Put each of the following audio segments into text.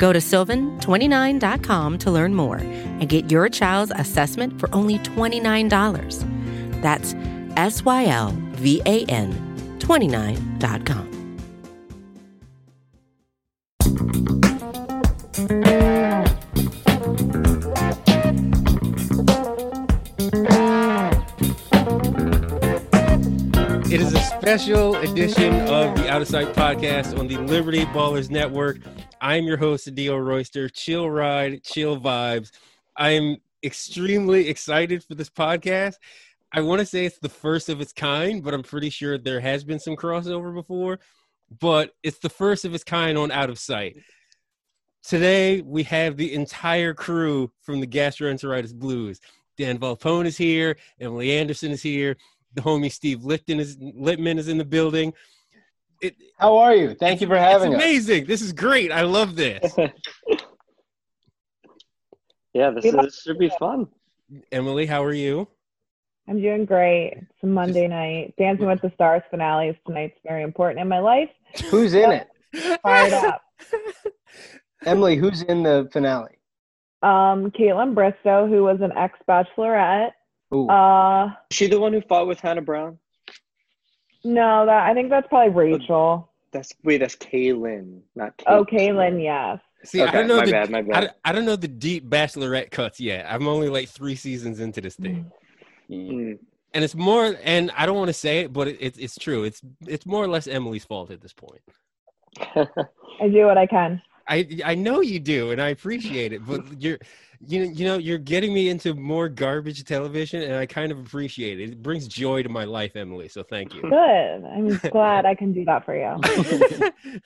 Go to sylvan29.com to learn more and get your child's assessment for only $29. That's S Y L V A N 29.com. It is a special edition of the Out of Sight podcast on the Liberty Ballers Network. I'm your host, Dio Royster. Chill ride, chill vibes. I'm extremely excited for this podcast. I want to say it's the first of its kind, but I'm pretty sure there has been some crossover before. But it's the first of its kind on Out of Sight. Today, we have the entire crew from the Gastroenteritis Blues. Dan Volpone is here, Emily Anderson is here, the homie Steve Lipton is Littman is in the building. It, How are you? Thank you for having it's us. amazing. This is great. I love this. yeah, this, is, this should be fun. Emily, how are you? I'm doing great. It's a Monday night. Dancing with the Stars finale is tonight's very important in my life. Who's in it? Fired up. Emily, who's in the finale? Um, Kaitlyn Bristowe, who was an ex bachelorette. Ooh. Uh, Is she the one who fought with Hannah Brown? No, that I think that's probably Rachel. That's wait, that's Kaylin, not Kate. Oh, Kaylin, yes. See, I don't know my the, bad, my I, bad. don't- I don't know the deep bachelorette cuts yet. I'm only like three seasons into this thing, Mm. and it's more. And I don't want to say it, but it, it's it's true. It's it's more or less Emily's fault at this point. I do what I can. I I know you do, and I appreciate it. But you're you know you know you're getting me into more garbage television, and I kind of appreciate it. It brings joy to my life, Emily. So thank you. Good. I'm glad I can do that for you.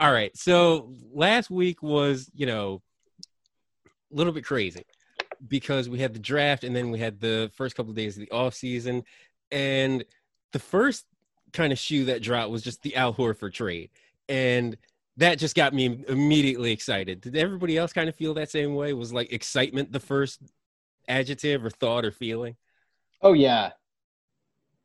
All right. So last week was, you know, a little bit crazy because we had the draft and then we had the first couple of days of the off season. And the first kind of shoe that dropped was just the Al Horford trade. And that just got me immediately excited. Did everybody else kind of feel that same way? Was like excitement the first adjective or thought or feeling? Oh yeah,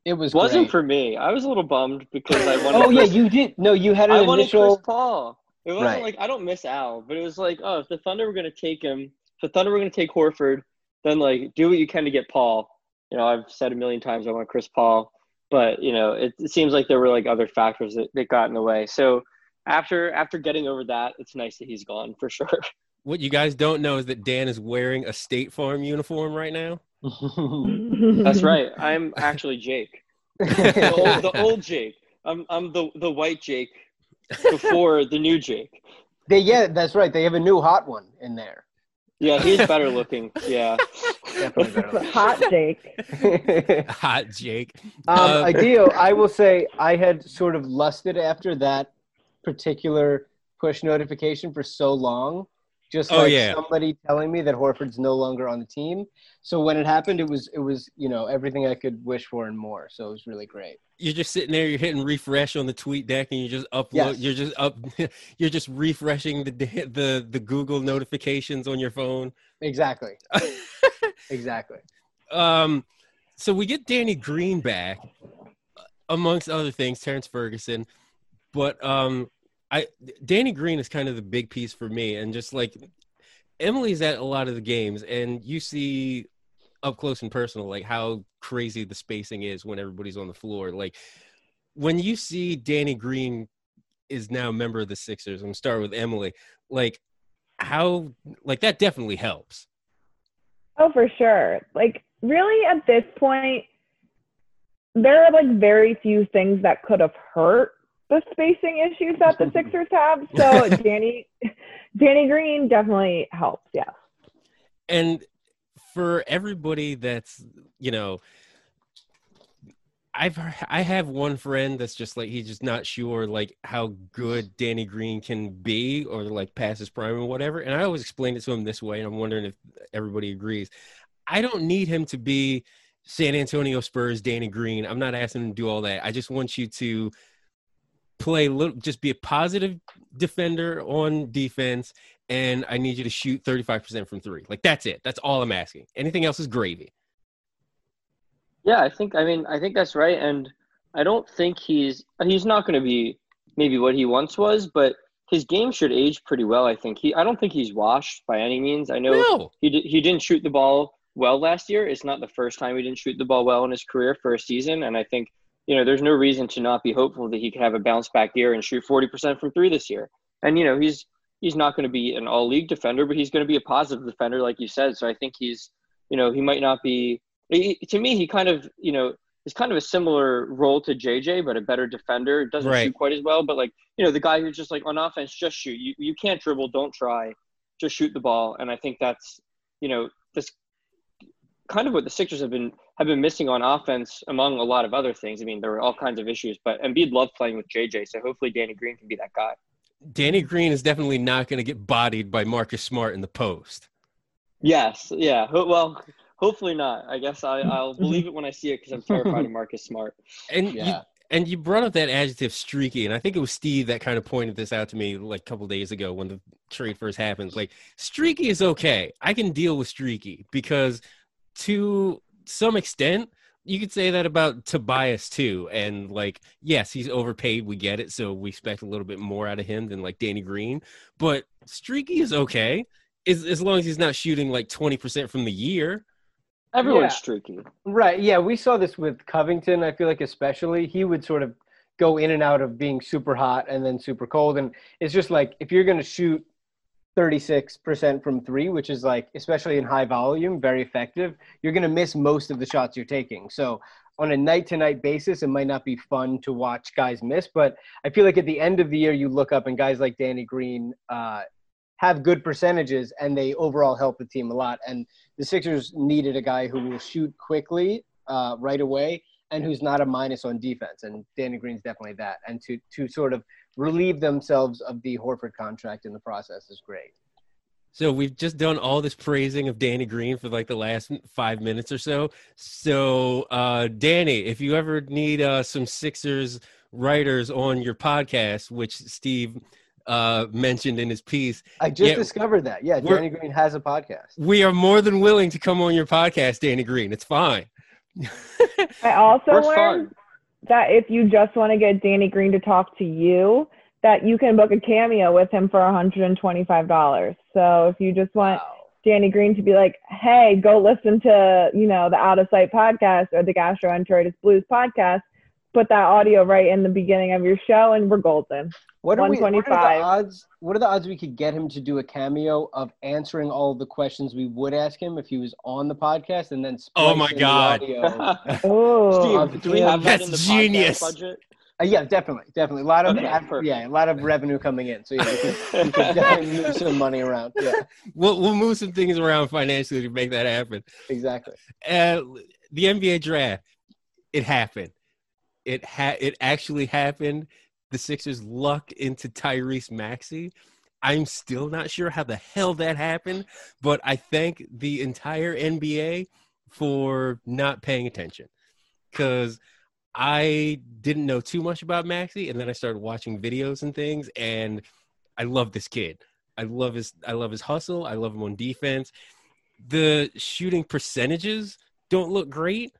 it was. Wasn't great. for me. I was a little bummed because I wanted. Oh yeah, you did. No, you had an I an wanted initial. Chris Paul. It wasn't Right. like I don't miss Al, but it was like, oh, if the Thunder were gonna take him, if the Thunder were gonna take Horford, then like do what you can to get Paul. You know, I've said a million times I want Chris Paul, but you know, it, it seems like there were like other factors that, that got in the way. So after after getting over that, it's nice that he's gone for sure. What you guys don't know is that Dan is wearing a State Farm uniform right now. That's right. I'm actually Jake, the old, the old Jake. I'm I'm the the white Jake before the new Jake. they yeah, that's right. They have a new hot one in there. Yeah, he's better looking. Yeah. Definitely better. Hot Jake. Hot Jake. Um, Uh, Ideal, I will say I had sort of lusted after that particular push notification for so long. Just Oh, like yeah. somebody telling me that Horford's no longer on the team. So when it happened, it was it was you know everything I could wish for and more. So it was really great. you're just sitting there, you're hitting refresh on the TweetDeck, and you just upload. Yes. You're just up. You're just refreshing the the the Google notifications on your phone. Exactly. Exactly. um, so we get Danny Green back, amongst other things, Terrance Ferguson, but um, I Danny Green is kind of the big piece for me, and just like Emily's at a lot of the games, and you see up close and personal like how crazy the spacing is when everybody's on the floor. Like when you see Danny Green is now a member of the Sixers, I'm gonna start with Emily. Like how like that definitely helps. Oh, for sure. Like, really, at this point, there are like very few things that could have hurt the spacing issues that the Sixers have. So Danny, Danny Green definitely helps. Yes. and for everybody that's you know I've I have one friend that's just like he's just not sure like how good Danny Green can be or like past his prime or whatever. And I always explain it to him this way, and I'm wondering if everybody agrees. I don't need him to be San Antonio Spurs Danny Green. I'm not asking him to do all that. I just want you to play little just be a positive defender on defense and I need you to shoot 35% from 3. Like that's it. That's all I'm asking. Anything else is gravy. Yeah, I think I mean I think that's right, and I don't think he's he's not going to be maybe what he once was, but his game should age pretty well. I think he I don't think he's washed by any means. I know No. he di- he didn't shoot the ball well last year. It's not the first time he didn't shoot the ball well in his career for a season, and I think you know there's no reason to not be hopeful that he could have a bounce back year and shoot 40% from three this year. And you know he's he's not going to be an all league defender, but he's going to be a positive defender, like you said. So I think he's you know he might not be he- to me, he kind of, you know, is kind of a similar role to JJ, but a better defender. Doesn't Right. shoot quite as well, but like, you know, the guy who's just like on offense, just shoot. You you can't dribble, don't try, just shoot the ball. And I think that's, you know, this kind of what the Sixers have been have been missing on offense, among a lot of other things. I mean, there were all kinds of issues, but Embiid loved playing with JJ, so hopefully Danny Green can be that guy. Danny Green is definitely not going to get bodied by Marcus Smart in the post. Yes, yeah. Well, hopefully not. I guess I, I'll believe it when I see it because I'm terrified of Marcus Smart. And you, Yeah. and you brought up that adjective streaky, and I think it was Steve that kind of pointed this out to me like a couple days ago when the trade first happened. Like streaky is okay. I can deal with streaky because to some extent you could say that about Tobias too. And like, yes, he's overpaid. We get it. So we expect a little bit more out of him than like Danny Green. But streaky is okay. As, as long as he's not shooting like 20% from the year. Everyone's Yeah. streaky. Right. Yeah, we saw this with Covington. I feel like especially he would sort of go in and out of being super hot and then super cold, and it's just like if you're going to shoot 36% from three, which is like especially in high volume, very effective, you're going to miss most of the shots you're taking. So on a night to night basis, it might not be fun to watch guys miss, but I feel like at the end of the year, you look up and guys like Danny Green uh, have good percentages and they overall help the team a lot. And the Sixers needed a guy who will shoot quickly uh, right away and who's not a minus on defense. And Danny Green's definitely that. And to to sort of relieve themselves of the Horford contract in the process is great. So we've just done all this praising of Danny Green for like the last five minutes or so. So uh, Danny, if you ever need uh, some Sixers writers on your podcast, which Steve uh, mentioned in his piece, I just Yeah. discovered that. Yeah, Danny Green has a podcast. we are more than willing to come on your podcast, Danny Green. It's fine. I also We're learned fun. that if you just want to get Danny Green to talk to you, that you can book a cameo with him for $125. So if you just want Wow. Danny Green to be like, hey, go listen to, you know, the Out of Sight podcast or the Gastroenteritis Blues podcast, put that audio right in the beginning of your show and we're golden. What are, we, what are the odds? What are the odds we could get him to do a cameo of answering all the questions we would ask him if he was on the podcast, and then Oh my in God. Oh, Steve, do we have that in the That's genius. budget? Uh, yeah, definitely, definitely. A lot of Okay, ad- yeah, a lot of revenue coming in. So yeah, we can, we could definitely move some money around. Yeah, We'll we'll move some things around financially to make that happen. exactly. uh, the NBA draft, it happened. It had it actually happened. The Sixers lucked into Tyrese Maxey. I'm still not sure how the hell that happened, but I thank the entire NBA for not paying attention because I didn't know too much about Maxey, and then I started watching videos and things, and I love this kid. I love his I love his hustle. I love him on defense. The shooting percentages don't look great,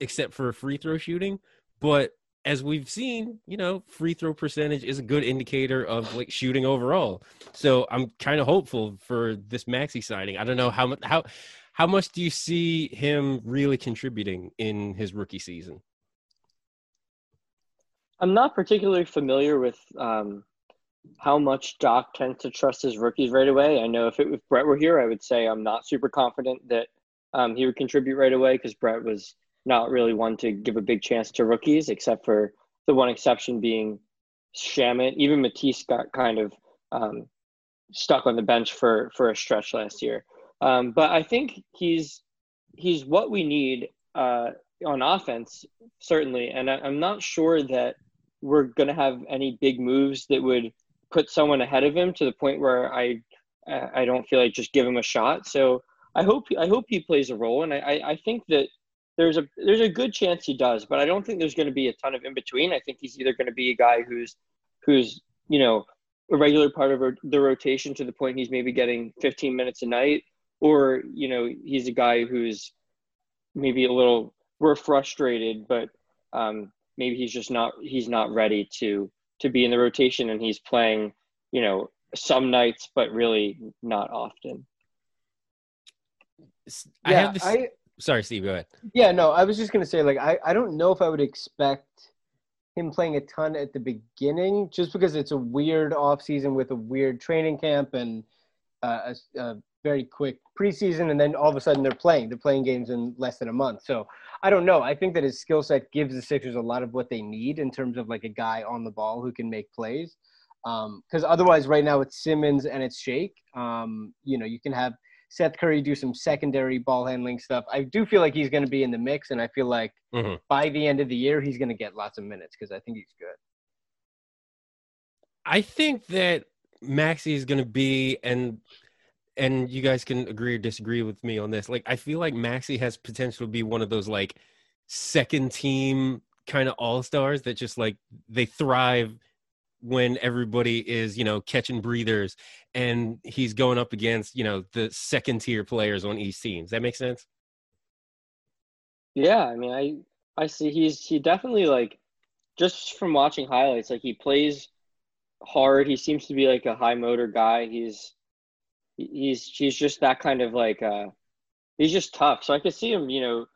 except for free throw shooting. But as we've seen, you know, free throw percentage is a good indicator of like shooting overall. So I'm kind of hopeful for this Maxey signing. I don't know how much how how much do you see him really contributing in his rookie season? I'm not particularly familiar with um, how much Doc tends to trust his rookies right away. I know if it if Brett were here, I would say I'm not super confident that um, he would contribute right away because Brett was not really one to give a big chance to rookies, except for the one exception being Shamit. Even Matisse got kind of um, stuck on the bench for for a stretch last year. Um, but I think he's he's what we need uh, on offense, certainly. And I, I'm not sure that we're going to have any big moves that would put someone ahead of him to the point where I I don't feel like just give him a shot. So I hope I hope he plays a role, and I I think that there's a there's a good chance he does, but I don't think there's going to be a ton of in between. I think he's either going to be a guy who's who's you know a regular part of the rotation to the point he's maybe getting 15 minutes a night, or you know he's a guy who's maybe a little we're frustrated, but um, maybe he's just not he's not ready to to be in the rotation and he's playing you know some nights but really not often i Yeah, have this I, sorry steve go ahead Yeah, no, I was just gonna say, like, I, I don't know if I would expect him playing a ton at the beginning, just because it's a weird off season with a weird training camp and uh, a, a very quick preseason, and then all of a sudden they're playing. They're playing games in less than a month. So I don't know. I think that his skill set gives the Sixers a lot of what they need in terms of like a guy on the ball who can make plays. Because otherwise, right now it's Simmons and it's Shake. Um, you know, you can have Seth Curry do some secondary ball handling stuff. I do feel like he's going to be in the mix, and I feel like Mhm. by the end of the year he's going to get lots of minutes because I think he's good. I think that Maxey is going to be and and you guys can agree or disagree with me on this. Like I feel like Maxey has potential to be one of those like second team kind of all-stars that just like they thrive when everybody is, you know, catching breathers and he's going up against, you know, the second tier players on each team. Does that make sense? Yeah, I mean, I I see he's he definitely like just from watching highlights, like he plays hard. He seems to be like a high motor guy. He's he's he's just that kind of like uh he's just tough. So I could see him, you know,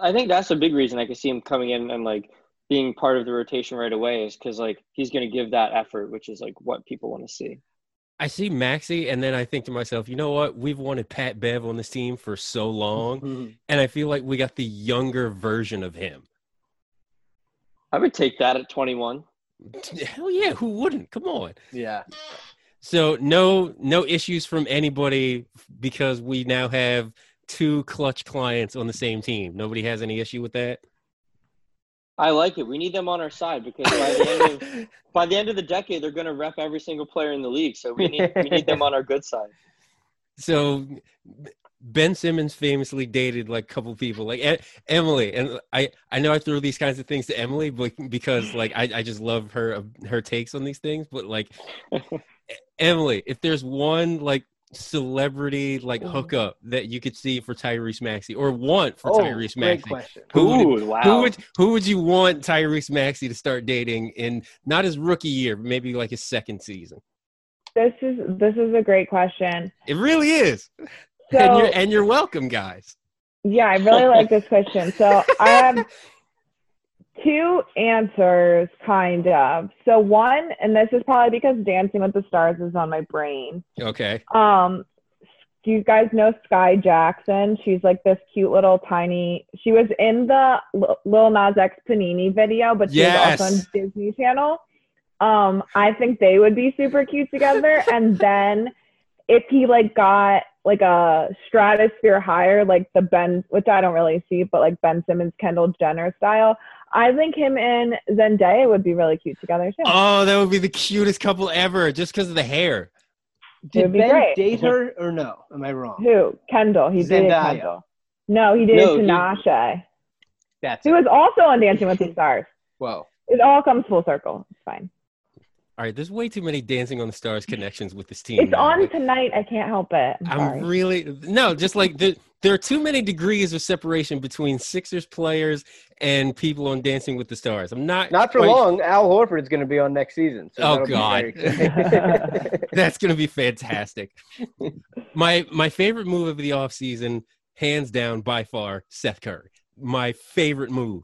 I think that's a big reason I could see him coming in and like being part of the rotation right away is because like he's going to give that effort, which is like what people want to see. I see Maxey and then I think to myself, you know what? We've wanted Pat Bev on this team for so long and I feel like we got the younger version of him. I would take that at 21. Hell yeah, who wouldn't? Come on. yeah. So no no issues from anybody because we now have two Klutch clients on the same team. Nobody has any issue with that. I like it. We need them on our side because by the end of by the end of the decade, they're going to rep every single player in the league. So we need we need them on our good side. so Ben Simmons famously dated like a couple people, like E- Emily, and I I know I throw these kinds of things to Emily, but because like I I just love her her takes on these things. But like Emily, if there's one like celebrity like hookup that you could see for Tyrese Maxey or want for oh, Tyrese Maxey, question. Who would, Ooh, wow. who would who would you want Tyrese Maxey to start dating in not his rookie year, but maybe like his second season? This is this is a great question. It really is. So and you're and you're welcome, guys. yeah, I really like this question. So I have two answers, kind of. So one, and this is probably because Dancing with the Stars is on my brain. Okay. Um, do you guys know Skai Jackson? She's like this cute little tiny. She was in the Lil Lil Nas X Panini video, but she Yes. was also on Disney Channel. Um, I think they would be super cute together. and then if he like got like a stratosphere higher, like the Ben, which I don't really see, but like Ben Simmons, Kendall Jenner style, I think him and Zendaya would be really cute together too. Oh, that would be the cutest couple ever, just because of the hair. Did be Ben great. date her or no? Am I wrong? Who? Kendall. He dated Kendall. No, he dated No, he- Tinashe. That's He was also on Dancing with the Stars. whoa. It all comes full circle. It's fine. All right, there's way too many Dancing on the Stars connections with this team. It's now. on Like, tonight. I can't help it. I'm. I'm really no, just like the, there are too many degrees of separation between Sixers players and people on Dancing with the Stars. I'm not Not for quite- long. Al Horford's going to be on next season. So Oh, God. very. That's gonna be fantastic. my my favorite move of the offseason, hands down by far, Seth Curry. My favorite move.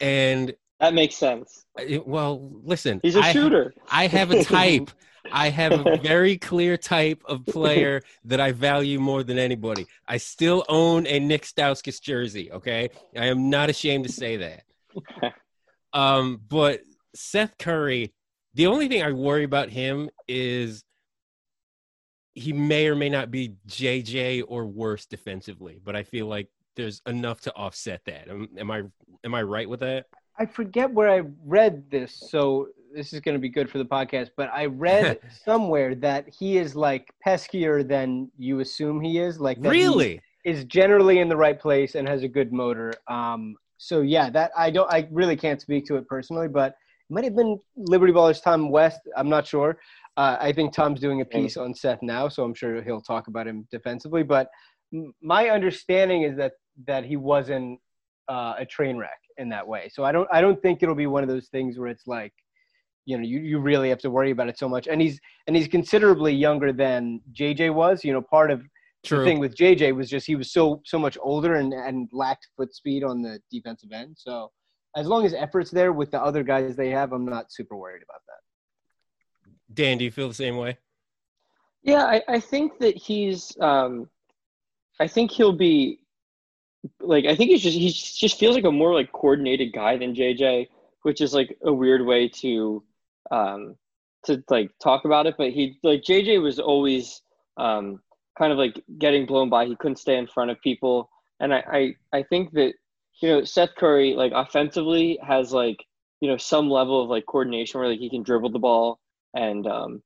And That makes sense. well, listen, He's a I- shooter. I have a type. I have a very clear type of player that I value more than anybody. I still own a Nick Stauskas jersey. Okay, I am not ashamed to say that. Um, but Seth Curry, the only thing I worry about him is he may or may not be JJ or worse defensively. But I feel like there's enough to offset that. Am, am I am I right with that? I forget where I read this, so this is going to be good for the podcast. But I read somewhere that he is like peskier than you assume he is. Like Really? is generally in the right place and has a good motor. Um, so yeah, that I don't, I really can't speak to it personally, but it might have been Liberty Ballers Tom West. I'm not sure. Uh, I think Tom's doing a piece on Seth now, so I'm sure he'll talk about him defensively. But m- my understanding is that that he wasn't uh, a train wreck in that way. So I don't, I don't think it'll be one of those things where it's like, you know, you, you really have to worry about it so much. And he's and he's considerably younger than JJ was. You know, part of True. the thing with JJ was just he was so so much older and and lacked foot speed on the defensive end. So as long as effort's there with the other guys they have, I'm not super worried about that. Dan, do you feel the same way? Yeah, I, I think that he's. Um, I think he'll be like. I think he's just he just feels like a more like coordinated guy than JJ, which is like a weird way to um, to like talk about it. But he like JJ was always um, kind of like getting blown by. He couldn't stay in front of people, and I I, I think that you know Seth Curry like offensively has like you know some level of like coordination where like he can dribble the ball and um,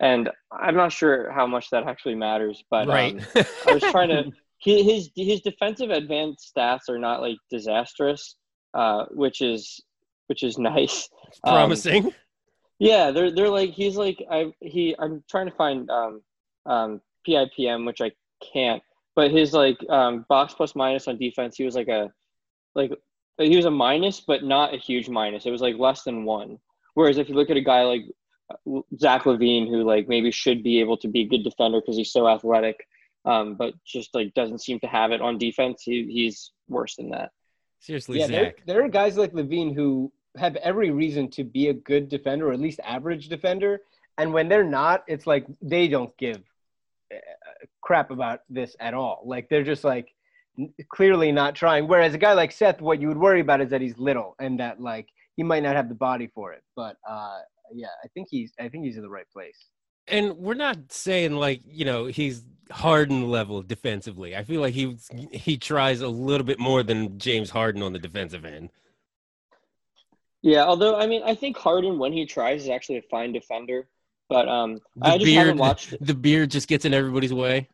and I'm not sure how much that actually matters, but right. um, I was trying to he, his his defensive advanced stats are not like disastrous, uh, which is which is nice. Um, Promising. Yeah, they're they're like he's like I he I'm trying to find um um PIPM which I can't, but his like um box plus minus on defense he was like a like he was a minus but not a huge minus. It was like less than one. Whereas if you look at a guy like Zach LaVine, who like maybe should be able to be a good defender because he's so athletic, um, but just like doesn't seem to have it on defense. He, he's worse than that. Seriously, yeah, there, there are guys like Levine who have every reason to be a good defender or at least average defender, and when they're not, it's like they don't give crap about this at all. Like they're just like clearly not trying. Whereas a guy like Seth, what you would worry about is that he's little and that like he might not have the body for it. But uh, yeah, I think he's I think he's in the right place. and we're not saying like you know he's Harden level defensively. I feel like he he tries a little bit more than James Harden on the defensive end. Yeah, although I mean I think Harden when he tries is actually a fine defender, but um The I just beard, haven't watched. the beard just gets in everybody's way.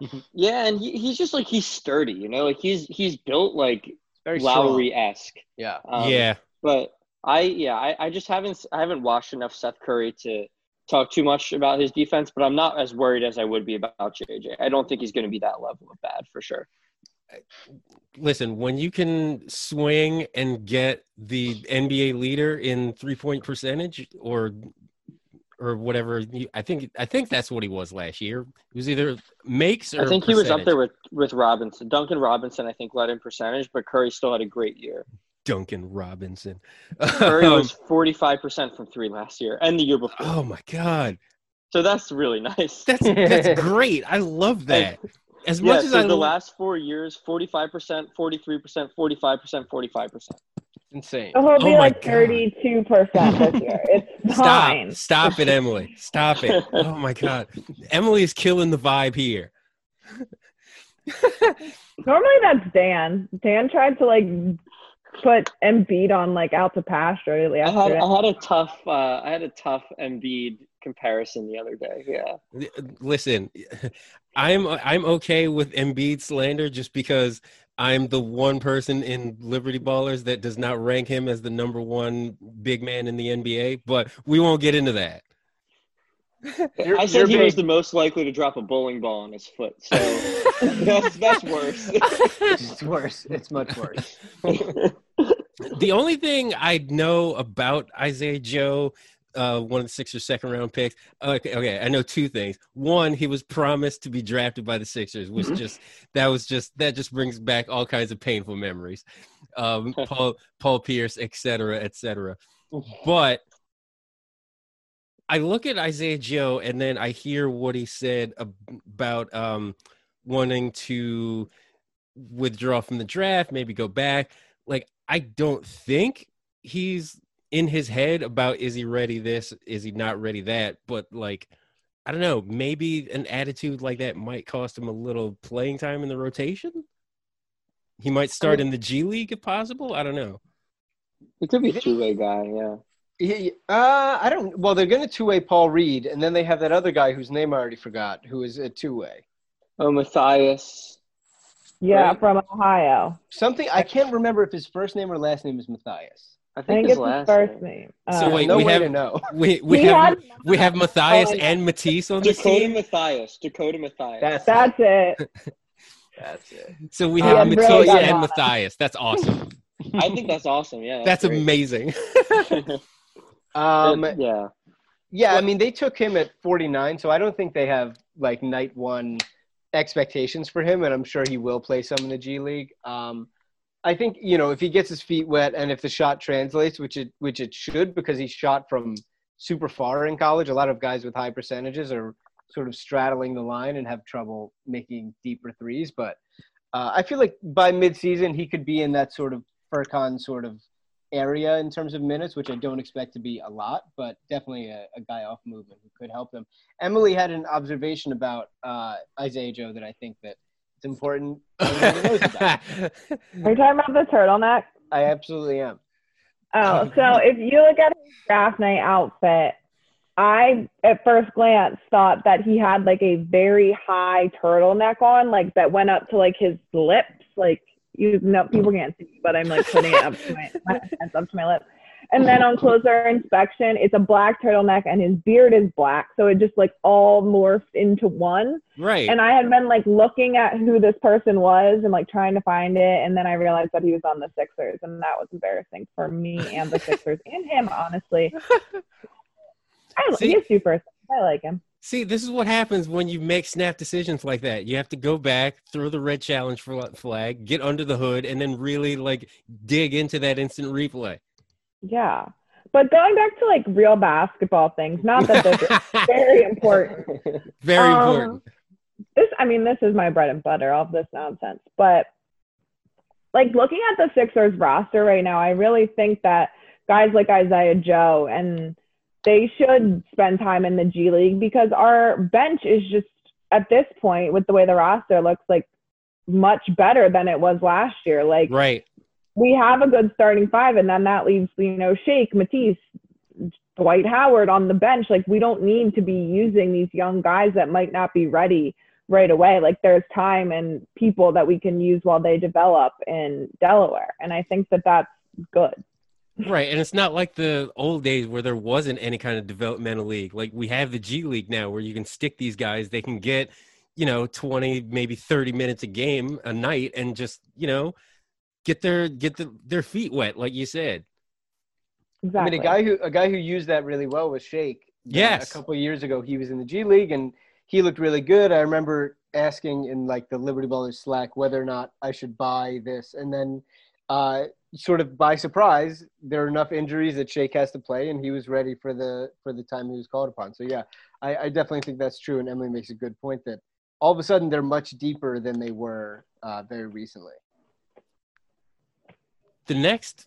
Yeah, and he, he's just like he's sturdy, you know, like he's he's built like Very strong. Lowry esque. Yeah. Um, yeah, but I yeah I, I just haven't I haven't watched enough Seth Curry to talk too much about his defense, but I'm not as worried as I would be about JJ. I don't think he's going to be that level of bad for sure. Listen, when you can swing and get the NBA leader in three point percentage or or whatever, I think I think that's what he was last year. It was either makes or I think he was up there with with Robinson. Duncan Robinson, I think, led in percentage, but Curry still had a great year. Duncan Robinson. Curry was forty five percent from three last year and the year before. oh my god, So that's really nice. that's that's great. I love that. As yeah, much as so I the last four years, forty five percent, forty three percent, forty five percent, forty five percent. Insane. So he'll be Oh my like 32% this year. It's Stop. fine. Stop it, Emily. Stop it. Oh my God. Emily is killing the vibe here. Normally that's Dan. Dan tried to like put Embiid on like out to pasture I had. I had a tough uh, I had a tough Embiid comparison the other day. Yeah. Listen, I'm I'm okay with Embiid slander just because I'm the one person in Liberty Ballers that does not rank him as the number one big man in the NBA, but we won't get into that. You're- I said you're he was the most likely to drop a bowling ball on his foot. So that's that's worse. It's worse. It's much worse. the only thing I know about Isaiah Joe, uh, one of the Sixers second round picks. Okay, okay, I know two things. One, he was promised to be drafted by the Sixers, which just that was just that just brings back all kinds of painful memories. Um, Paul Paul Pierce, et cetera, et cetera. But I look at Isaiah Joe and then I hear what he said about um, wanting to withdraw from the draft, maybe go back. Like, I don't think he's in his head about is he ready this, is he not ready that. But, like, I don't know, maybe an attitude like that might cost him a little playing time in the rotation. he might start in the G League if possible. I don't know. It could be a two way guy. Yeah. He, uh, I don't. Well, they're going to two way Paul Reed, and then they have that other guy whose name I already forgot, who is a two way. Oh, Mathias. Yeah, Right. from Ohio. Something I can't remember if his first name or last name is Mathias. I I think, think his it's his last first name. name. So Uh, wait, no we way have- to know. We we He have had- we have Mathias Oh, and Matisse on this Dakota team. Mathias. Dakota Mathias. That's That's it. That's it. So we have had Matisse really and. Mathias. That's awesome. I think that's awesome. Yeah. That's great. amazing. Um, yeah. yeah, I mean they took him at 49, so I don't think they have like night one expectations for him, and I'm sure he will play some in the G League. Um, I think you know if he gets his feet wet and if the shot translates, which it which it should, because he shot from super far in college. A lot of guys with high percentages are sort of straddling the line and have trouble making deeper threes. But uh, I feel like by midseason he could be in that sort of Furkan sort of area in terms of minutes, which I don't expect to be a lot, but definitely a, a guy off movement who could help them. Emily had an observation about uh, Isaiah Joe that I think that it's important. everyone knows about. Are you talking about the turtleneck? I absolutely am. Oh, so if you look at his draft night outfit, I at first glance thought that he had like a very high turtleneck on, like that went up to like his lips. Like you know, people can't see, but I'm like putting it up to my, my hands up to my lips. And then on closer inspection, it's a black turtleneck and his beard is black, so it just like all morphed into one. right. And I had been like looking at who this person was and like trying to find it, and then I realized that he was on the Sixers, and that was embarrassing for me and the Sixers and him, honestly. I See- he's super. I like him. See, this is what happens when you make snap decisions like that. You have to go back, throw the red challenge flag, get under the hood, and then really like dig into that instant replay. Yeah, but going back to like real basketball things, not that this is very important. Very Um, important. this i mean this is my bread and butter all of this nonsense but like looking at the sixers roster right now i really think that guys like isaiah joe and they should spend time in the g league because our bench is just at this point with the way the roster looks like much better than it was last year like Right. we have a good starting five, and then that leaves, you know, Shake, Matisse, Dwight Howard on the bench. Like, we don't need to be using these young guys that might not be ready right away. Like, there's time and people that we can use while they develop in Delaware. And I think that that's good. Right. And it's not like the old days where there wasn't any kind of developmental league. Like we have the G League now where you can stick these guys, they can get, you know, 20, maybe 30 minutes a game a night and just, you know, get their get the, their feet wet, like you said. Exactly. I mean, a guy who a guy who used that really well was Shake. Yes. a couple of years ago, he was in the G League and he looked really good. I remember asking in like the Liberty Ballers Slack whether or not I should buy this, and then uh, sort of by surprise, there are enough injuries that Shake has to play, and he was ready for the for the time he was called upon. So yeah, I, I definitely think that's true, and Emily makes a good point that all of a sudden they're much deeper than they were uh, very recently. The next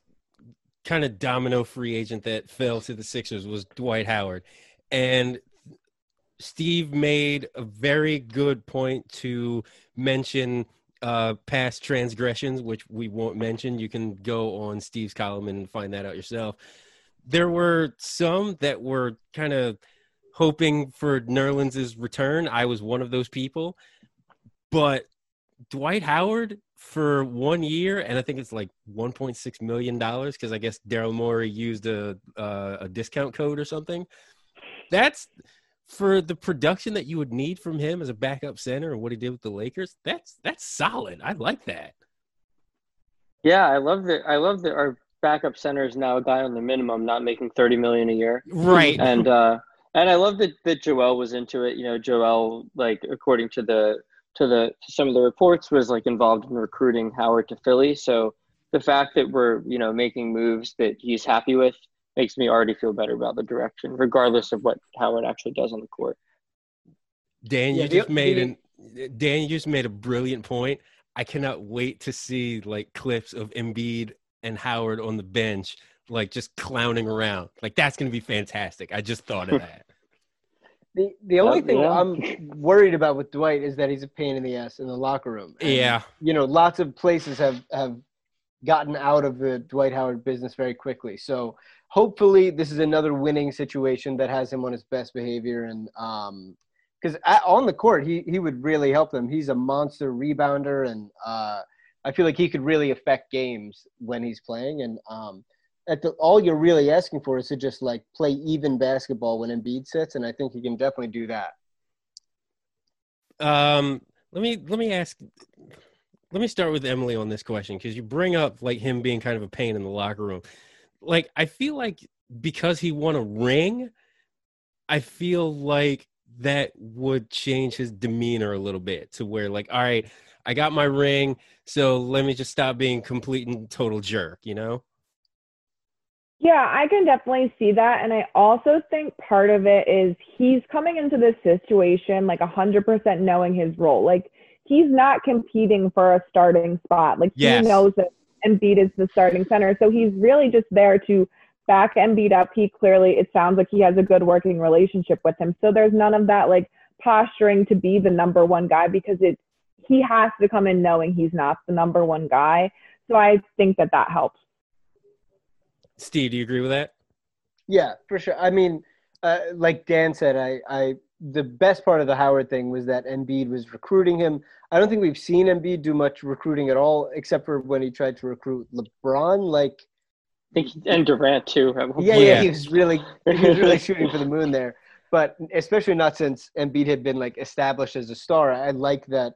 kind of domino free agent that fell to the Sixers was Dwight Howard. And Steve made a very good point to mention uh, past transgressions, which we won't mention. You can go on Steve's column and find that out yourself. There were some that were kind of hoping for Nerlens' return. I was one of those people. But Dwight Howard for one year, and I think it's like 1.6 million dollars because I guess Daryl Morey used a uh, a discount code or something. That's for the production that you would need from him as a backup center and what he did with the Lakers. That's that's solid. I like that. Yeah, I love that. I love that our backup center is now a guy on the minimum, not making thirty million a year. Right. And uh, and I love that that Joel was into it. You know, Joel, like according to the to the to some of the reports, was like involved in recruiting Howard to Philly. So the fact that we're you know making moves that he's happy with makes me already feel better about the direction, regardless of what Howard actually does on the court. Dan, Yeah, you the- just made an Dan, you just made a brilliant point. I cannot wait to see like clips of Embiid and Howard on the bench, like just clowning around. Like that's gonna be fantastic. I just thought of that. The the only Yeah, thing yeah. I'm worried about with Dwight is that he's a pain in the ass in the locker room. And, Yeah. You know, lots of places have have gotten out of the Dwight Howard business very quickly. So hopefully this is another winning situation that has him on his best behavior and um because on the court he he would really help them. He's a monster rebounder and uh I feel like he could really affect games when he's playing and um at the, all you're really asking for is to just like play even basketball when Embiid sits, and I think he can definitely do that. Um, let me let me ask. Let me start with Emily on this question because you bring up like him being kind of a pain in the locker room. Like I feel like because he won a ring, I feel like that would change his demeanor a little bit to where like, all right, I got my ring, so let me just stop being complete and total jerk, you know? Yeah, I can definitely see that. And I also think part of it is he's coming into this situation like 100% knowing his role. Like, he's not competing for a starting spot. Like, Yes. he knows that Embiid is the starting center. So he's really just there to back Embiid up. He clearly, it sounds like he has a good working relationship with him. So there's none of that like posturing to be the number one guy because it, he has to come in knowing he's not the number one guy. So I think that that helps. Steve, do you agree with that? Yeah, for sure. I mean, uh, like Dan said, I, I the best part of the Howard thing was that Embiid was recruiting him. I don't think we've seen Embiid do much recruiting at all, except for when he tried to recruit LeBron. Like, I think and Durant too. yeah, yeah, Yeah. he was really he was really shooting for the moon there. But especially not since Embiid had been like established as a star. I like that,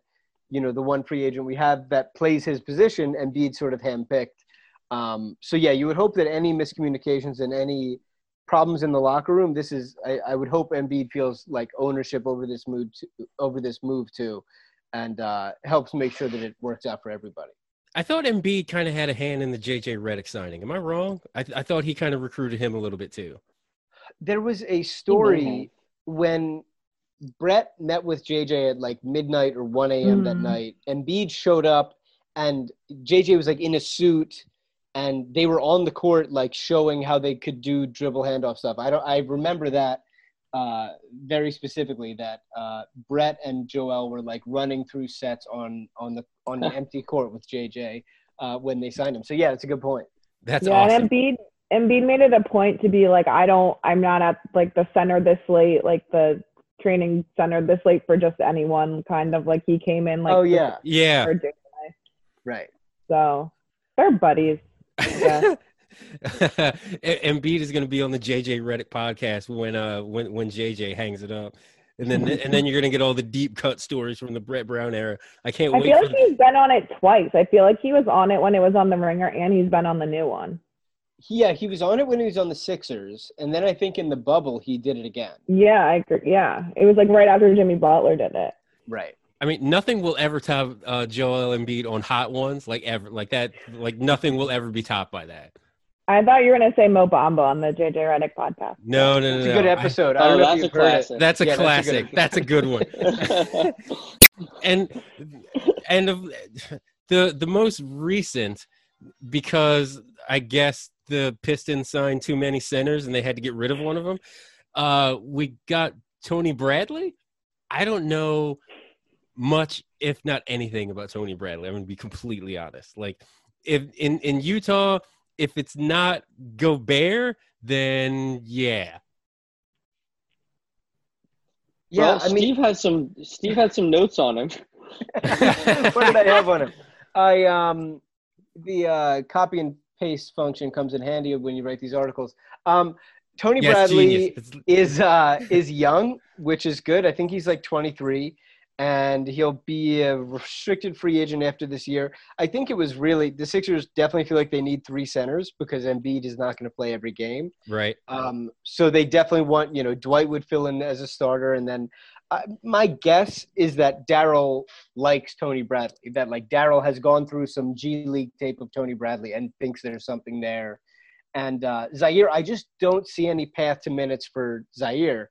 you know, the one free agent we have that plays his position, Embiid sort of handpicked. Um, so yeah, you would hope that any miscommunications and any problems in the locker room, this is I, I would hope Embiid feels like ownership over this move to, over this move too, and uh, helps make sure that it works out for everybody. I thought Embiid kind of had a hand in the JJ Redick signing. Am I wrong? I, I thought he kind of recruited him a little bit too. there was a story when Brett met with JJ at like midnight or 1 a.m. that Mhm. night. Embiid showed up and JJ was like in a suit and they were on the court like showing how they could do dribble handoff stuff. I don't I remember that uh, very specifically that uh, Brett and Joel were like running through sets on on the on an empty court with JJ uh, when they signed him. So yeah, it's a good point. That's yeah, awesome. and Embiid Embiid made it a point to be like, I don't, I'm not at like the center this late, like the training center this late for just anyone. Kind of like he came in like, oh yeah, yeah. right. so they're buddies. Yeah. Embiid is going to be on the JJ Redick podcast when uh when when JJ hangs it up, and then and then you're going to get all the deep cut stories from the Brett Brown era. I can't I wait. feel like he's been on it twice. I feel like he was on it when it was on the Ringer, and he's been on the new one. Yeah, he was on it when he was on the Sixers, and then I think in the bubble he did it again. Yeah, I agree. Yeah, it was like right after Jimmy Butler did it. Right. I mean, nothing will ever top uh, Joel Embiid on hot ones like ever like that. Like nothing will ever be topped by that. I thought you were gonna say Mo Bamba on the JJ Redick podcast. No, no, no, It's a good episode. I, Oh, that's a you've heard it. classic. that's a Yeah, that's a good- classic. That's a good one. and and of- the the most recent because I guess the Pistons signed too many centers and they had to get rid of one of them. Uh, we got Tony Bradley. I don't know much, if not anything, about Tony Bradley. I'm gonna be completely honest. Like, if in in Utah, if it's not Gobert, then yeah, Yeah, well, I mean, Steve had some. Steve had some notes on him. what did I have on him? I um, the uh, copy and paste function comes in handy when you write these articles. Um, Tony yes, Bradley is uh, is young, which is good. I think he's like 23, and he'll be a restricted free agent after this year. I think it was really the Sixers definitely feel like they need three centers because Embiid is not going to play every game. right. Um, so they definitely want, you know, Dwight would fill in as a starter. And then uh, my guess is that Daryl likes Tony Bradley, that like Daryl has gone through some G League tape of Tony Bradley and thinks there's something there. And uh, Zhaire, I just don't see any path to minutes for Zhaire.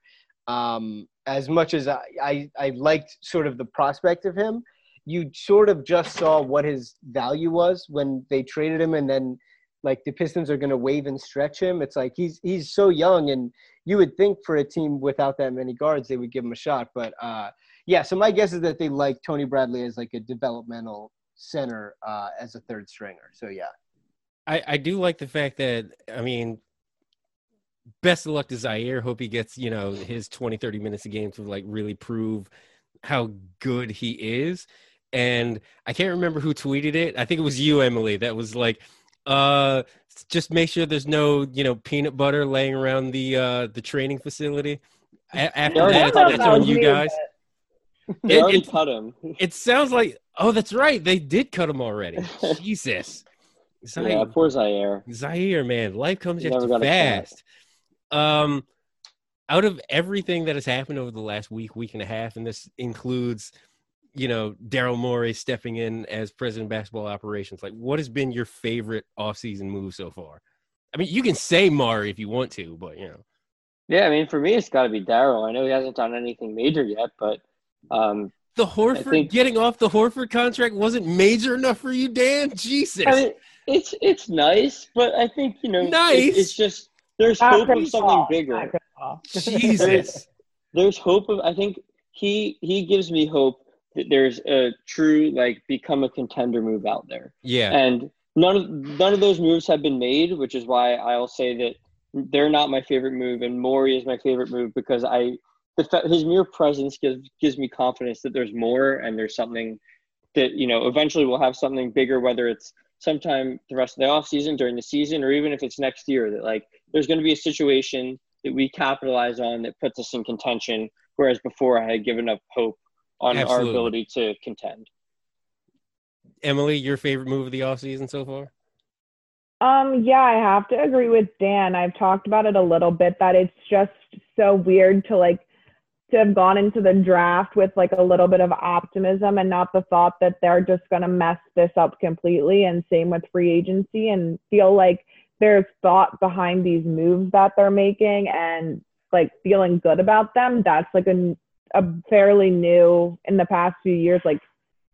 Um, as much as I, I, I liked sort of the prospect of him, you sort of just saw what his value was when they traded him and then like the Pistons are going to wave and stretch him. It's like he's he's so young, and you would think for a team without that many guards, they would give him a shot. But uh, yeah, so my guess is that they like Tony Bradley as like a developmental center uh, as a third stringer. So yeah. I, I do like the fact that I mean best of luck to Zhaire. Hope he gets, you know, his 20, 30 minutes a game to like really prove how good he is. And I can't remember who tweeted it. I think it was you, Emily, that was like, uh, just make sure there's no, you know, peanut butter laying around the uh the training facility. A- after Yeah, that, that's on you guys. It- already it- cut him. It sounds like oh, that's right. They did cut him already. Jesus. Zhaire, Yeah, poor Zhaire. Zhaire, man, life comes He at you got a fast. Um, out of everything that has happened over the last week, week and a half, and this includes, you know, Daryl Morey stepping in as president of basketball operations. Like, what has been your favorite offseason move so far? I mean, you can say Morey if you want to, but you know, Yeah, I mean, for me, it's got to be Daryl. I know he hasn't done anything major yet, but um, the Horford think- getting off the Horford contract wasn't major enough for you, Dan. Jesus. I mean, it's it's nice, but I think you know, it- Nice. it's just there's Not hope of something Paul. bigger. Not Chris Paul. Jesus. there's hope of I think he he gives me hope that there's a true like become a contender move out there. Yeah. And none of none of those moves have been made, which is why I'll say that they're not my favorite move and Morey is my favorite move because I the fa- his mere presence gives gives me confidence that there's more and there's something that you know eventually we'll have something bigger whether it's sometime the rest of the off season during the season or even if it's next year that like there's going to be a situation that we capitalize on that puts us in contention whereas before I had given up hope on Absolutely. our ability to contend. Emily, your favorite move of the offseason so far? Um, yeah, I have to agree with Dan. I've talked about it a little bit that it's just so weird to like to have gone into the draft with like a little bit of optimism and not the thought that they're just going to mess this up completely and same with free agency and feel like there's thought behind these moves that they're making and like feeling good about them. That's like a, a fairly new in the past few years like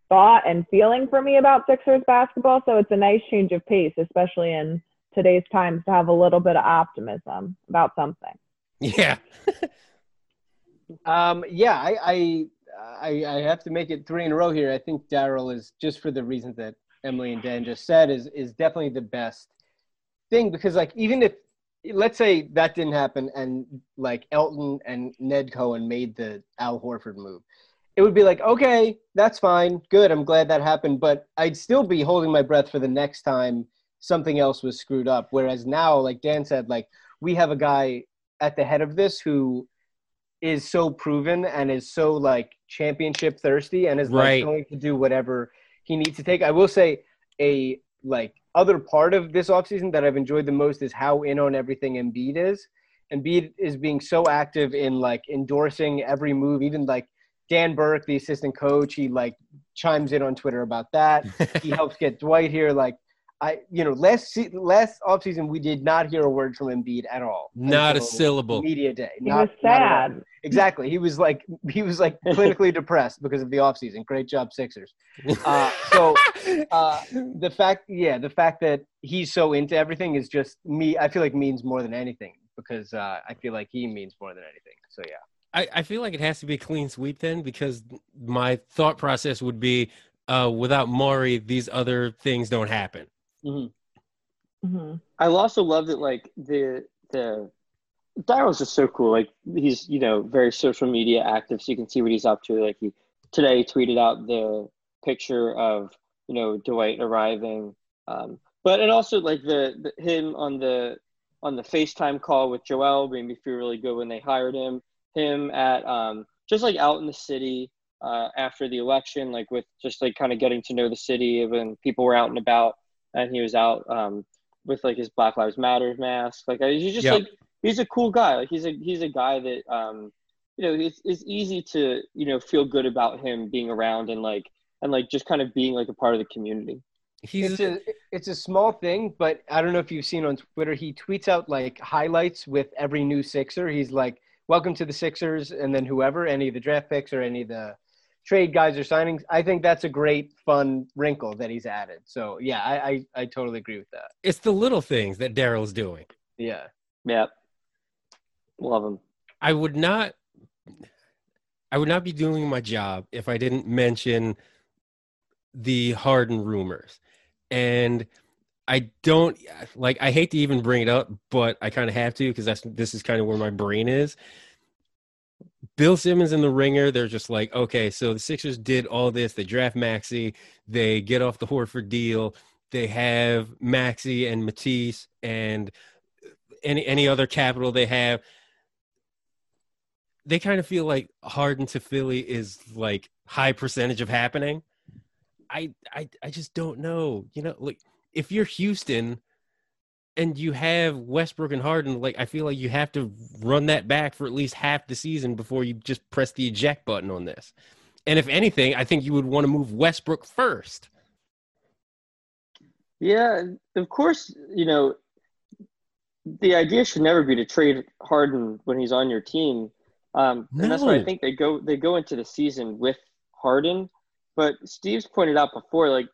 thought and feeling for me about Sixers basketball. So it's a nice change of pace, especially in today's times, to have a little bit of optimism about something. Yeah. Um, yeah, I, I I I have to make it three in a row here. I think Daryl is just for the reasons that Emily and Dan just said is is definitely the best thing because like even if let's say that didn't happen and like Elton and Ned Cohen made the Al Horford move, it would be like okay, that's fine, good. I'm glad that happened, but I'd still be holding my breath for the next time something else was screwed up. Whereas now, like Dan said, like we have a guy at the head of this who is so proven and is so like championship thirsty and is Right. like going to do whatever he needs to take. I will say a like other part of this offseason that I've enjoyed the most is how in on everything Embiid is. Embiid is being so active in like endorsing every move, even like Dan Burke, the assistant coach, he like chimes in on Twitter about that. he helps get Dwight here. Like I, you know, last se- last offseason we did not hear a word from Embiid at all. Not a syllable. Media day. It Not, was not sad. Exactly. He was like he was like clinically depressed because of the offseason. Great job, Sixers. Uh, so uh, the fact, yeah, the fact that he's so into everything is just me. I feel like means more than anything because uh, I feel like he means more than anything. So yeah. I, I feel like it has to be a clean sweep then because my thought process would be uh, without Morey, these other things don't happen. Hmm I also love that like the the Daryl's just so cool. Like he's you know very social media active, so you can see what he's up to. Like he today tweeted out the picture of you know Dwight arriving, um, but and also like the, the him on the on the FaceTime call with Joel made me feel really good when they hired him. Him at um, just like out in the city uh, after the election, like with just like kind of getting to know the city when people were out and about, and he was out. Um, with like his Black Lives Matter mask. Like he's just Yep. like he's a cool guy. Like he's a he's a guy that um you know it's it's easy to you know feel good about him being around and like and like just kind of being like a part of the community. He's it's a it's a small thing, but I don't know if you've seen on Twitter. He tweets out like highlights with every new Sixer. He's like, "Welcome to the Sixers," and then whoever, any of the draft picks or any of the trade guys or signings. I think that's a great fun wrinkle that he's added. So yeah, I I, I totally agree with that. it's the little things that Daryl's doing. Yeah. Yeah. Love him. I would not I would not be doing my job if I didn't mention the Harden rumors. And I don't like I hate to even bring it up, but I kind of have to because that's this is kind of where my brain is. Bill Simmons and the Ringer, they're just like, okay, so the Sixers did all this. They draft Maxey, they get off the Horford deal, they have Maxey and Matisse and uh, any any other capital they have. They kind of feel like Harden to Philly is like high percentage of happening. I I I just don't know. You know, like if you're Houston and you have Westbrook and Harden, like I feel like you have to run that back for at least half the season before you just press the eject button on this. And if anything, I think you would want to move Westbrook first. Yeah, of course, you know, the idea should never be to trade Harden when he's on your team. Um, and that's why I think they go they go into the season with Harden. But Steve's pointed out before, like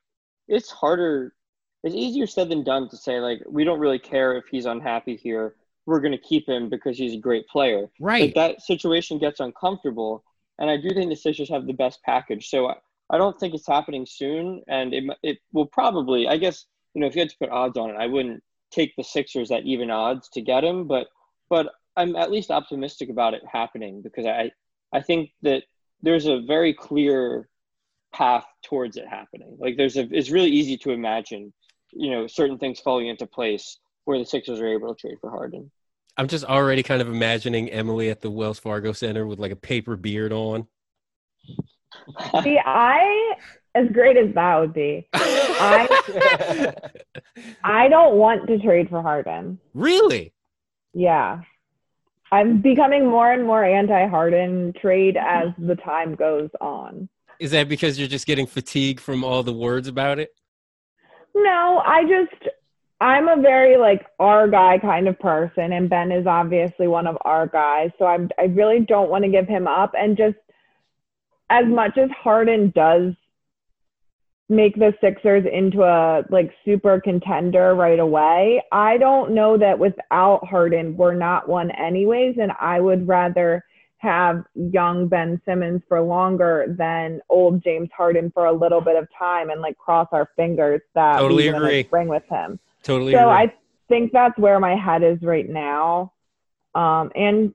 it's harder it's easier said than done to say like we don't really care if he's unhappy here. We're going to keep him because he's a great player. Right. Like, that situation gets uncomfortable, and I do think the Sixers have the best package. So I, I don't think it's happening soon, and it it will probably. I guess you know if you had to put odds on it, I wouldn't take the Sixers at even odds to get him, but but I'm at least optimistic about it happening because I I think that there's a very clear path towards it happening. Like there's a it's really easy to imagine you know certain things falling into place where the Sixers are able to trade for Harden. I'm just already kind of imagining Emily at the Wells Fargo Center with like a paper beard on. See, I as great as that would be, I I don't want to trade for Harden. Really? Yeah. I'm becoming more and more anti Harden trade as the time goes on. Is that because you're just getting fatigued from all the words about it? No, I just I'm a very like our guy kind of person, and Ben is obviously one of our guys. So I'm I really don't want to give him up, and just as much as Harden does make the Sixers into a like super contender right away, I don't know that without Harden we're not one anyways, and I would rather have young Ben Simmons for longer than old James Harden for a little bit of time and like cross our fingers that totally we agree. bring with him. Totally. So agree. I think that's where my head is right now. Um, and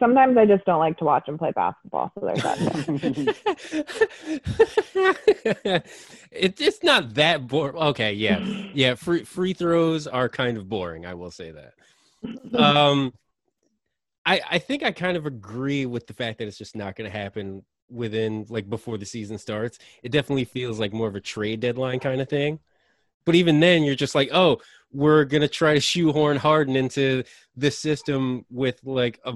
sometimes I just don't like to watch him play basketball. So there's that. it, it's not that boring. Okay, yeah, yeah. Free free throws are kind of boring. I will say that. Um, I, I think I kind of agree with the fact that it's just not going to happen within like before the season starts. It definitely feels like more of a trade deadline kind of thing. But even then, you're just like, oh, we're gonna try to shoehorn Harden into this system with like a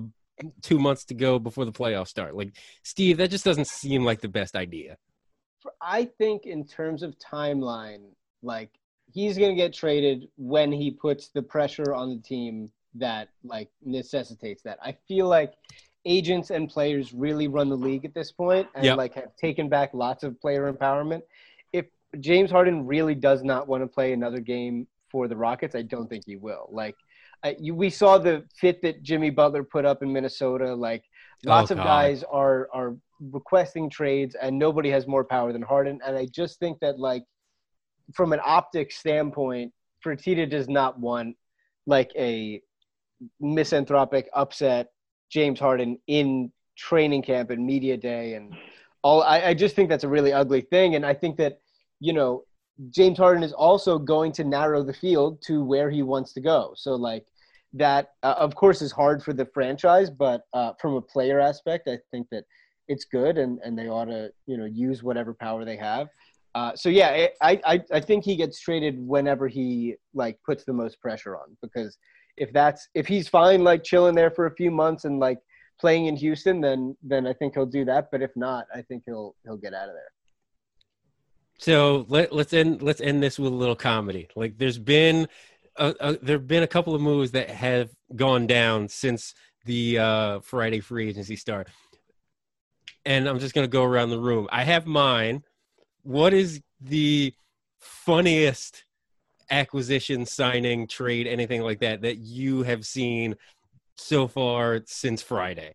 two months to go before the playoffs start. Like, Steve, that just doesn't seem like the best idea. I think in terms of timeline, like he's gonna get traded when he puts the pressure on the team that like necessitates that. I feel like agents and players really run the league at this point and Yep. like have taken back lots of player empowerment. If James Harden really does not want to play another game for the Rockets, I don't think he will. Like I, you, we saw the fit that Jimmy Butler put up in Minnesota. Like oh, lots Oh, of guys are are requesting trades, and nobody has more power than Harden. And I just think that like from an optic standpoint, Fertitta does not want like a misanthropic upset James Harden in training camp and media day and all I, I just think that's a really ugly thing. And I think that you know James Harden is also going to narrow the field to where he wants to go. So like that uh, of course is hard for the franchise but uh, from a player aspect I think that it's good and, and they ought to you know use whatever power they have. Uh, so yeah I, I I think he gets traded whenever he like puts the most pressure on because if that's if he's fine like chilling there for a few months and like playing in Houston, then then I think he'll do that. But if not, I think he'll he'll get out of there. So let, let's end let's end this with a little comedy. Like there's been there've been a couple of moves that have gone down since the uh, Friday free agency start, and I'm just gonna go around the room. I have mine. What is the funniest acquisition, signing, trade, anything like that that you have seen so far since Friday.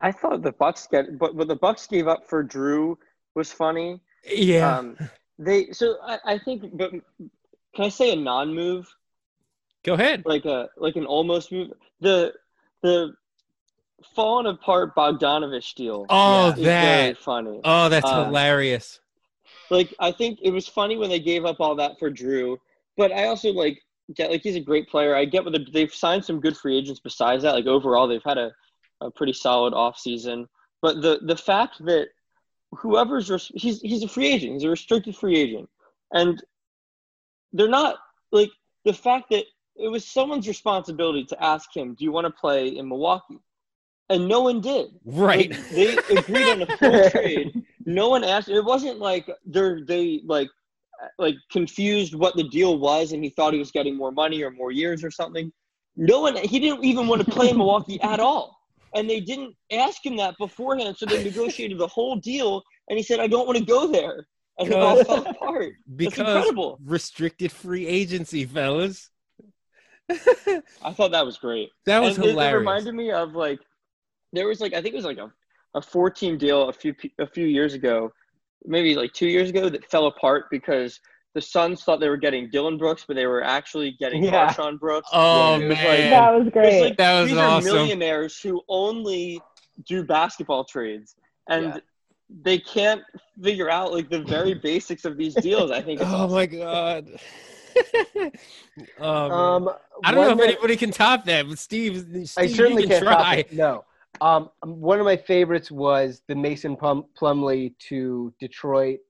I thought the Bucks get, but what the Bucks gave up for Drew was funny. Yeah. Um, they so I, I think, but can I say a non-move, Go ahead. like a like an almost move? The the falling apart Bogdanovic deal. Oh, very that. funny. Oh, that's Uh, hilarious. Like I think it was funny when they gave up all that for Drew, but I also like get like he's a great player. I get what they're- they've signed some good free agents besides that. Like overall, they've had a, a pretty solid offseason. But the the fact that whoever's res- he's he's a free agent, he's a restricted free agent, and they're not like the fact that it was someone's responsibility to ask him, "Do you want to play in Milwaukee?" And no one did. Right. Like, they agreed on a full trade. No one asked. It wasn't like they're they like like confused what the deal was, and he thought he was getting more money or more years or something. No one. He didn't even want to play in Milwaukee at all, and they didn't ask him that beforehand. So they negotiated the whole deal, and he said, "I don't want to go there," and it all fell apart. That's Because incredible. restricted free agency, fellas. I thought that was great. that was and it- It, hilarious. reminded me of like there was like I think it was like a, a four team deal a few a few years ago, maybe like two years ago that fell apart because the Suns thought they were getting Dillon Brooks, but they were actually getting Yeah. MarShon Brooks. oh It was like- man. That was It's great. like That was these awesome. are millionaires who only do basketball trades and Yeah. they can't figure out like the very basics of these deals. I think. It's oh awesome. my god. oh. Um, I don't know if that- anybody can top that, but Steve, Steve I certainly you can can't top try. it. No. Um, one of my favorites was the Mason Plum- Plumlee to Detroit.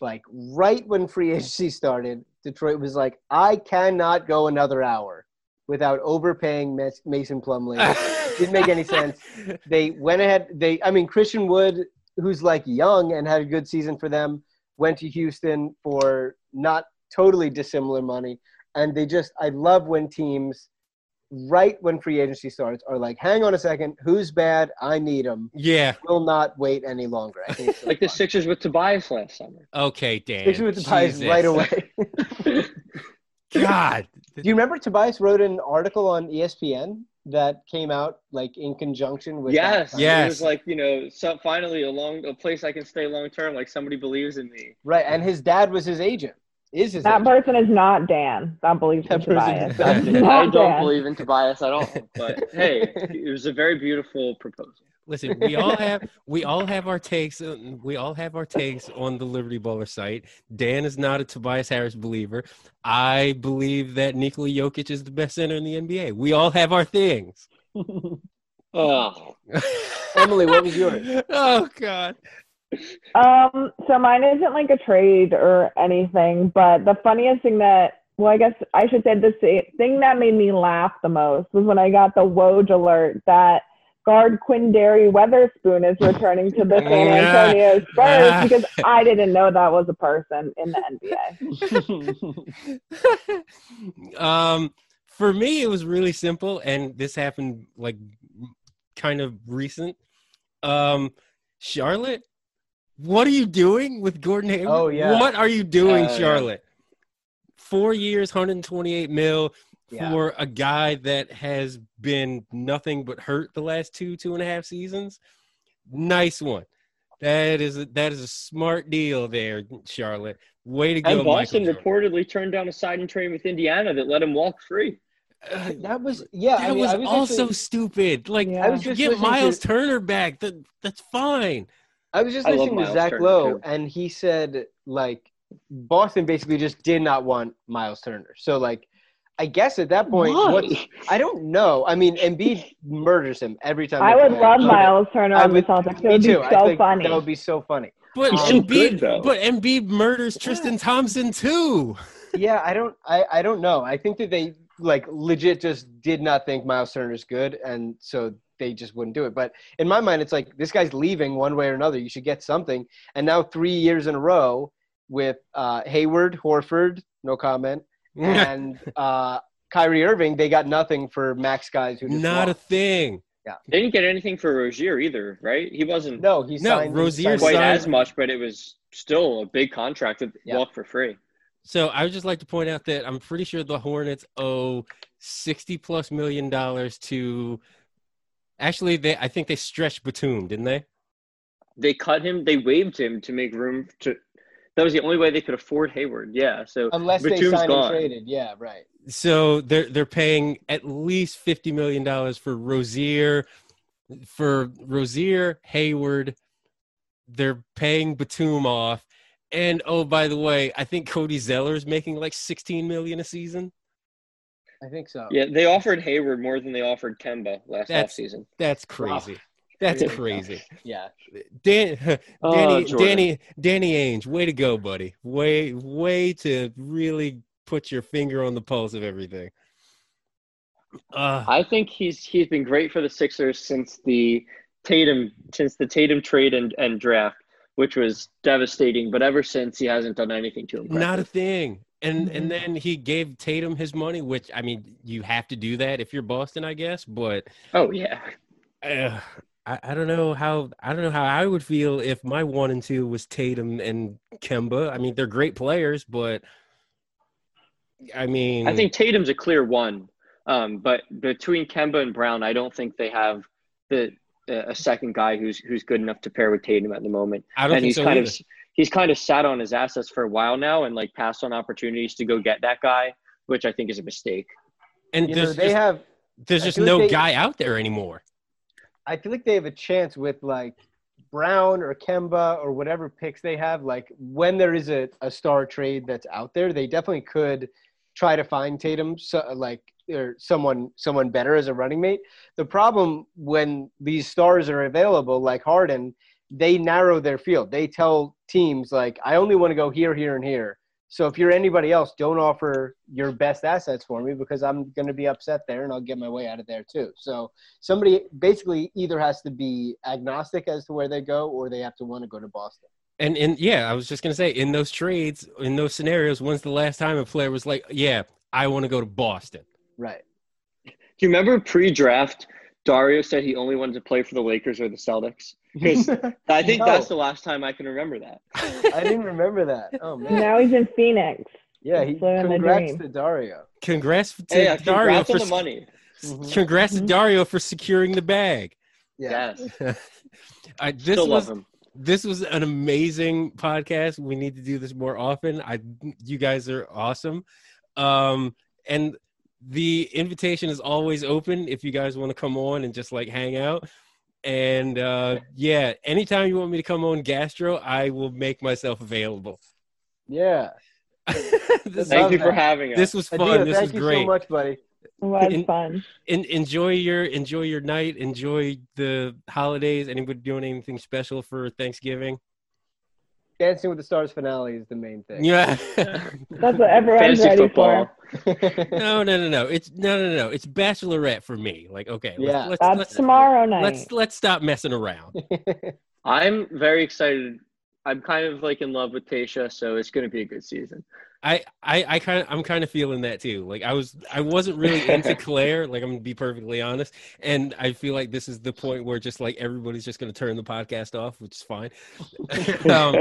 Like right when free agency started, Detroit was like, "I cannot go another hour without overpaying Mas- Mason Plumlee." Didn't make any sense. They went ahead. They, I mean, Christian Wood, who's like young and had a good season for them, went to Houston for not totally dissimilar money. And they just, I love when teams, right when free agency starts, are like, hang on a second, who's bad? I need him. Yeah. Will not wait any longer. I think so Like the. Sixers with Tobias last summer. Okay, Dan. Especially with Tobias Jesus. right away. God. Do you remember Tobias wrote an article on ESPN that came out like in conjunction with Yes, that? Yeah. It was like you know, so finally a long a place I can stay long term. Like somebody believes in me. Right, and his dad was his agent. Is his That agent. person is not Dan. That believes in That person Tobias. is That's not I don't Dan. believe in Tobias at all. But hey, it was a very beautiful proposal. Listen, we all have we all have our takes. uh, We all have our takes on the Liberty Baller site. Dan is not a Tobias Harris believer. I believe that Nikola Jokic is the best center in the NBA. We all have our things. Oh, Emily, what was yours? oh God. Um, so mine isn't like a trade or anything, but the funniest thing that, well, I guess I should say the thing that made me laugh the most was when I got the Woj alert that guard Quinndary Weatherspoon is returning to the San Antonio Spurs because I didn't know that was a person in the NBA. um, for me, it was really simple, and this happened like kind of recent. Um, Charlotte, what are you doing with Gordon Hayward? Oh, yeah. What are you doing, Uh. Charlotte? Four years, 128 mil Yeah. for a guy that has been nothing but hurt the last two, two and a half seasons. Nice one. That is a, that is a smart deal there, Charlotte. Way to go, and Boston Michael Jordan. reportedly turned down a signing trade with Indiana that let him walk free. Uh, That was yeah. that I mean, was, I was also actually- stupid. Like Yeah. I was you just get Miles to- Turner back. That that's fine. I was just I listening to Miles Zach Turner, Lowe, too. and he said like Boston basically just did not want Miles Turner. So like, I guess at that point, Why? what's, I don't know. I mean, Embiid murders him every time. I would play. love So- Miles Turner I on the would- Celtics. It Me would be too. So think funny. that would be so funny. But He's too good, Embiid, though. but Embiid murders Tristan Thompson too. Yeah, I don't. I, I don't know. I think that they like legit just did not think Miles Turner is good, and so they just wouldn't do it. But in my mind, it's like this guy's leaving one way or another. You should get something. And now three years in a row with uh, Hayward, Horford, no comment, and uh, Kyrie Irving, they got nothing for max guys who just Not a walk. thing. They didn't get anything for Rozier either, right? He wasn't no. He No, signed he Rozier signed- quite signed- as much, but it was still a big contract to Yeah. walk for free. So I would just like to point out that I'm pretty sure the Hornets owe sixty plus million dollars to. Actually, they I think they stretched Batum, didn't they? They cut him. They waived him to make room to. That was the only way they could afford Hayward. Yeah. So Unless they Batum's sign gone. and traded. Yeah, right. So they're they're paying at least fifty million dollars for Rozier, for Rozier Hayward. They're paying Batum off, and oh by the way, I think Cody Zeller is making like sixteen million a season. I think so. Yeah, they offered Hayward more than they offered Kemba last That's- offseason. That's Wow. crazy. That's Yeah. crazy. Yeah. Dan, Oh, Danny, Jordan. Danny, Danny Ainge, way to go, buddy. Way, way to really put your finger on the pulse of everything. Uh, I think he's he's been great for the Sixers since the Tatum since the Tatum trade and, and draft, which was devastating. But ever since, he hasn't done anything to impress. not a thing. And Mm-hmm. and then he gave Tatum his money, which I mean, you have to do that if you're Boston, I guess. But oh yeah, uh, I, I don't know how I don't know how I would feel if my one and two was Tatum and Kemba. I mean, they're great players, but I mean, I think Tatum's a clear one. Um, but between Kemba and Brown, I don't think they have the a second guy who's who's good enough to pair with Tatum at the moment. I don't and think he's so kind either. of he's kind of sat on his assets for a while now and like passed on opportunities to go get that guy, which I think is a mistake. and You know, they just, have there's I just no like they- guy out there anymore. I feel like they have a chance with like Brown or Kemba or whatever picks they have. Like when there is a, a star trade that's out there, they definitely could try to find Tatum so, like or someone someone better as a running mate. The problem when these stars are available, like Harden, they narrow their field. They tell teams like, I only want to go here, here, and here. So if you're anybody else, don't offer your best assets for me because I'm going to be upset there and I'll get my way out of there too. So somebody basically either has to be agnostic as to where they go or they have to want to go to Boston. And and yeah, I was just gonna say in those trades, in those scenarios, when's the last time a player was like, "Yeah, I want to go to Boston"? Right. Do you remember pre-draft? Dario said he only wanted to play for the Lakers or the Celtics. Because I think No. that's the last time I can remember that. I didn't remember that. Oh man. Now he's in Phoenix. Yeah, he Living the congrats dream. to Dario. Congrats to Hey, yeah, Dario congrats for on the money. Mhm. congrats to Mhm. Dario for securing the bag. Yeah. Yes, I, this still was love him. This was an amazing podcast. We need to do this more often. I you guys are awesome. Um and the invitation is always open if you guys want to come on and just like hang out. And uh yeah, anytime you want me to come on Gastro, I will make myself available. Yeah. Thank you for having us. this was fun. Adia, this thank was you great. so much, buddy. It was In- fun. En- enjoy your enjoy your night. Enjoy the holidays. Anybody doing anything special for Thanksgiving? Dancing with the Stars finale is the main thing. Yeah. That's what everyone's Fantasy ready football. for. no, no, no, no. It's no, no, no. It's Bachelorette for me. Like, okay, let's, Yeah. let's, That's let's, tomorrow night. Let's let's stop messing around. I'm very excited. I'm kind of like in love with Tayshia, so it's going to be a good season. I, I, I kind of, I'm kind of feeling that too. Like, I was, I wasn't really into Claire. Like, I'm gonna be perfectly honest, and I feel like this is the point where just like everybody's just gonna turn the podcast off, which is fine. um,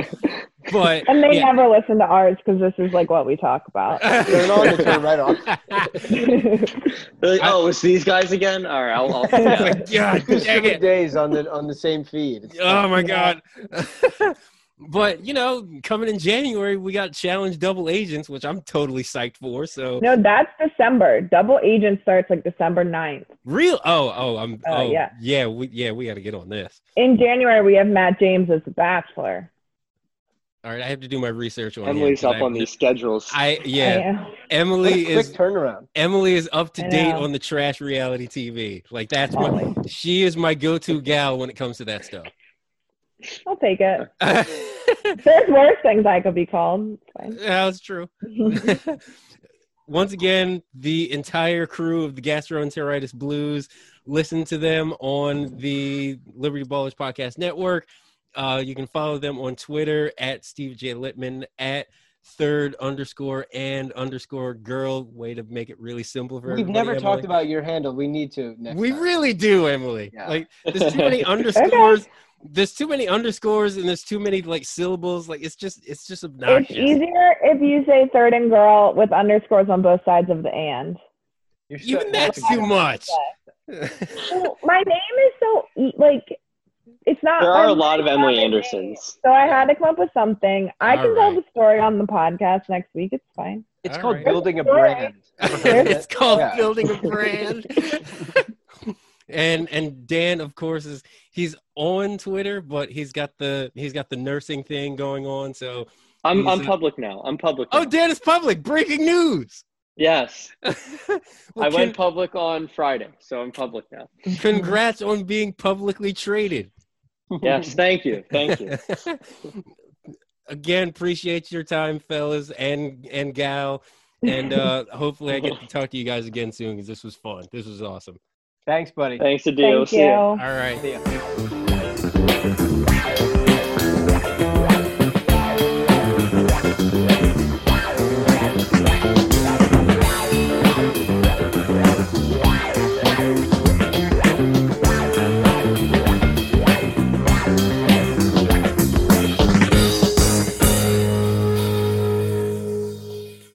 but and they yeah. never listen to ours because this is like what we talk about. Turn on and turn right off. They're like, I- oh, it's these guys again. All right, I'll. I'll Oh my god, dang it. days on the on the same feed. It's Oh my Yeah. god. But you know, coming in January, we got challenge double agents, which I'm totally psyched for. So no, that's December. Double Agent starts like December 9th. real. Oh, oh, I'm. Uh, oh, yeah. yeah, we yeah we got to get on this. In January, we have Matt James as the Bachelor. All right, I have to do my research on him, Emily's 'cause up I- on these schedules. I I yeah, am. What Emily a quick is turnaround. Emily is up to date on the trash reality TV. Like that's my she is my go-to gal when it comes to that stuff. I'll take it. There's worse things I could be called. It's fine. That's true. Once again, the entire crew of the Gastroenteritis Blues, listen to them on the Liberty Ballers Podcast Network. Uh, you can follow them on Twitter at Steve J. Littman, at third underscore and underscore girl. Way to make it really simple for We've never Emily. talked about your handle. We need to. Next We time. really do, Emily. Yeah. Like there's too many underscores. There's too many underscores and there's too many like syllables. Like it's just it's just obnoxious. It's obnoxious. easier if you say third and girl with underscores on both sides of the and. You're so- Even that's too much. So my name is so like it's not. There are a I'm lot of Emily. Andersons. So I had to come up with something. I can All tell the story on the podcast next week. It's fine. It's All called right. building a brand. it's called Yeah. building a brand. and and Dan, of course, is he's on Twitter, but he's got the he's got the nursing thing going on. So I'm I'm a- public now. I'm public. oh. Dan is public. Breaking news. Yes. Well, I con- went public on Friday, so I'm public now. congrats on being publicly traded. Yes, thank you, thank you. Again, appreciate your time, fellas and and gal, and uh hopefully I get to talk to you guys again soon because this was fun. This was awesome. Thanks, buddy. Thanks, Adio. Thank See ya. you. All right. See ya.